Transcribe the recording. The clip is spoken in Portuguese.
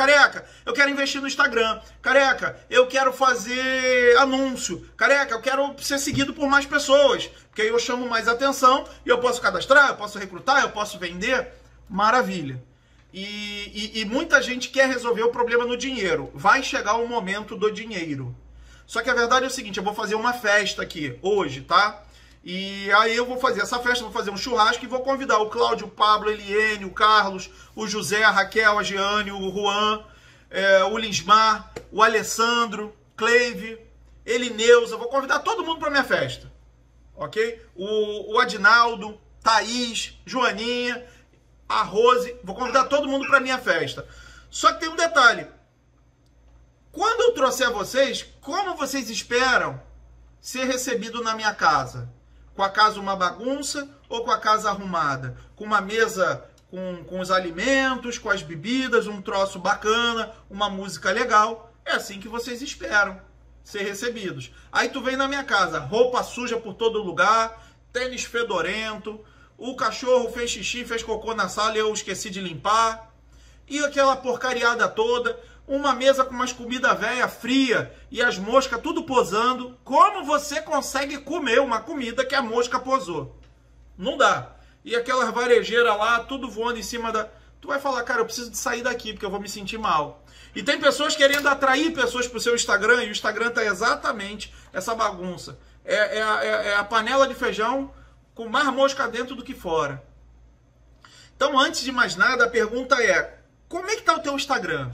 Careca, eu quero investir no Instagram. Careca, eu quero fazer anúncio. Careca, eu quero ser seguido por mais pessoas. Porque aí eu chamo mais atenção e eu posso cadastrar, eu posso recrutar, eu posso vender. Maravilha. E, e, e muita gente quer resolver o problema no dinheiro. Vai chegar o momento do dinheiro. Só que a verdade é o seguinte: eu vou fazer uma festa aqui hoje, tá? E aí eu vou fazer essa festa, vou fazer um churrasco e vou convidar o Cláudio, o Pablo, a Eliene, o Carlos, o José, a Raquel, a Jeane, o Juan, é, o Linsmar, o Alessandro, Cleive, Elineuza. Vou convidar todo mundo para minha festa. Ok? O, o Adinaldo, Thaís, Joaninha, a Rose. Vou convidar todo mundo para minha festa. Só que tem um detalhe. Quando eu trouxer vocês, como vocês esperam ser recebido na minha casa? Com a casa uma bagunça ou com a casa arrumada? Com uma mesa com, com os alimentos, com as bebidas, um troço bacana, uma música legal. É assim que vocês esperam ser recebidos. Aí tu vem na minha casa, roupa suja por todo lugar, tênis fedorento, o cachorro fez xixi, fez cocô na sala e eu esqueci de limpar. E aquela porcariada toda uma mesa com umas comida velha, fria e as moscas tudo posando. Como você consegue comer uma comida que a mosca posou? Não dá. E aquelas varejeiras lá, tudo voando em cima da. Tu vai falar, cara, eu preciso de sair daqui porque eu vou me sentir mal. E tem pessoas querendo atrair pessoas para o seu Instagram e o Instagram tá exatamente essa bagunça. É, é, é, é a panela de feijão com mais mosca dentro do que fora. Então, antes de mais nada, a pergunta é: como é que tá o teu Instagram?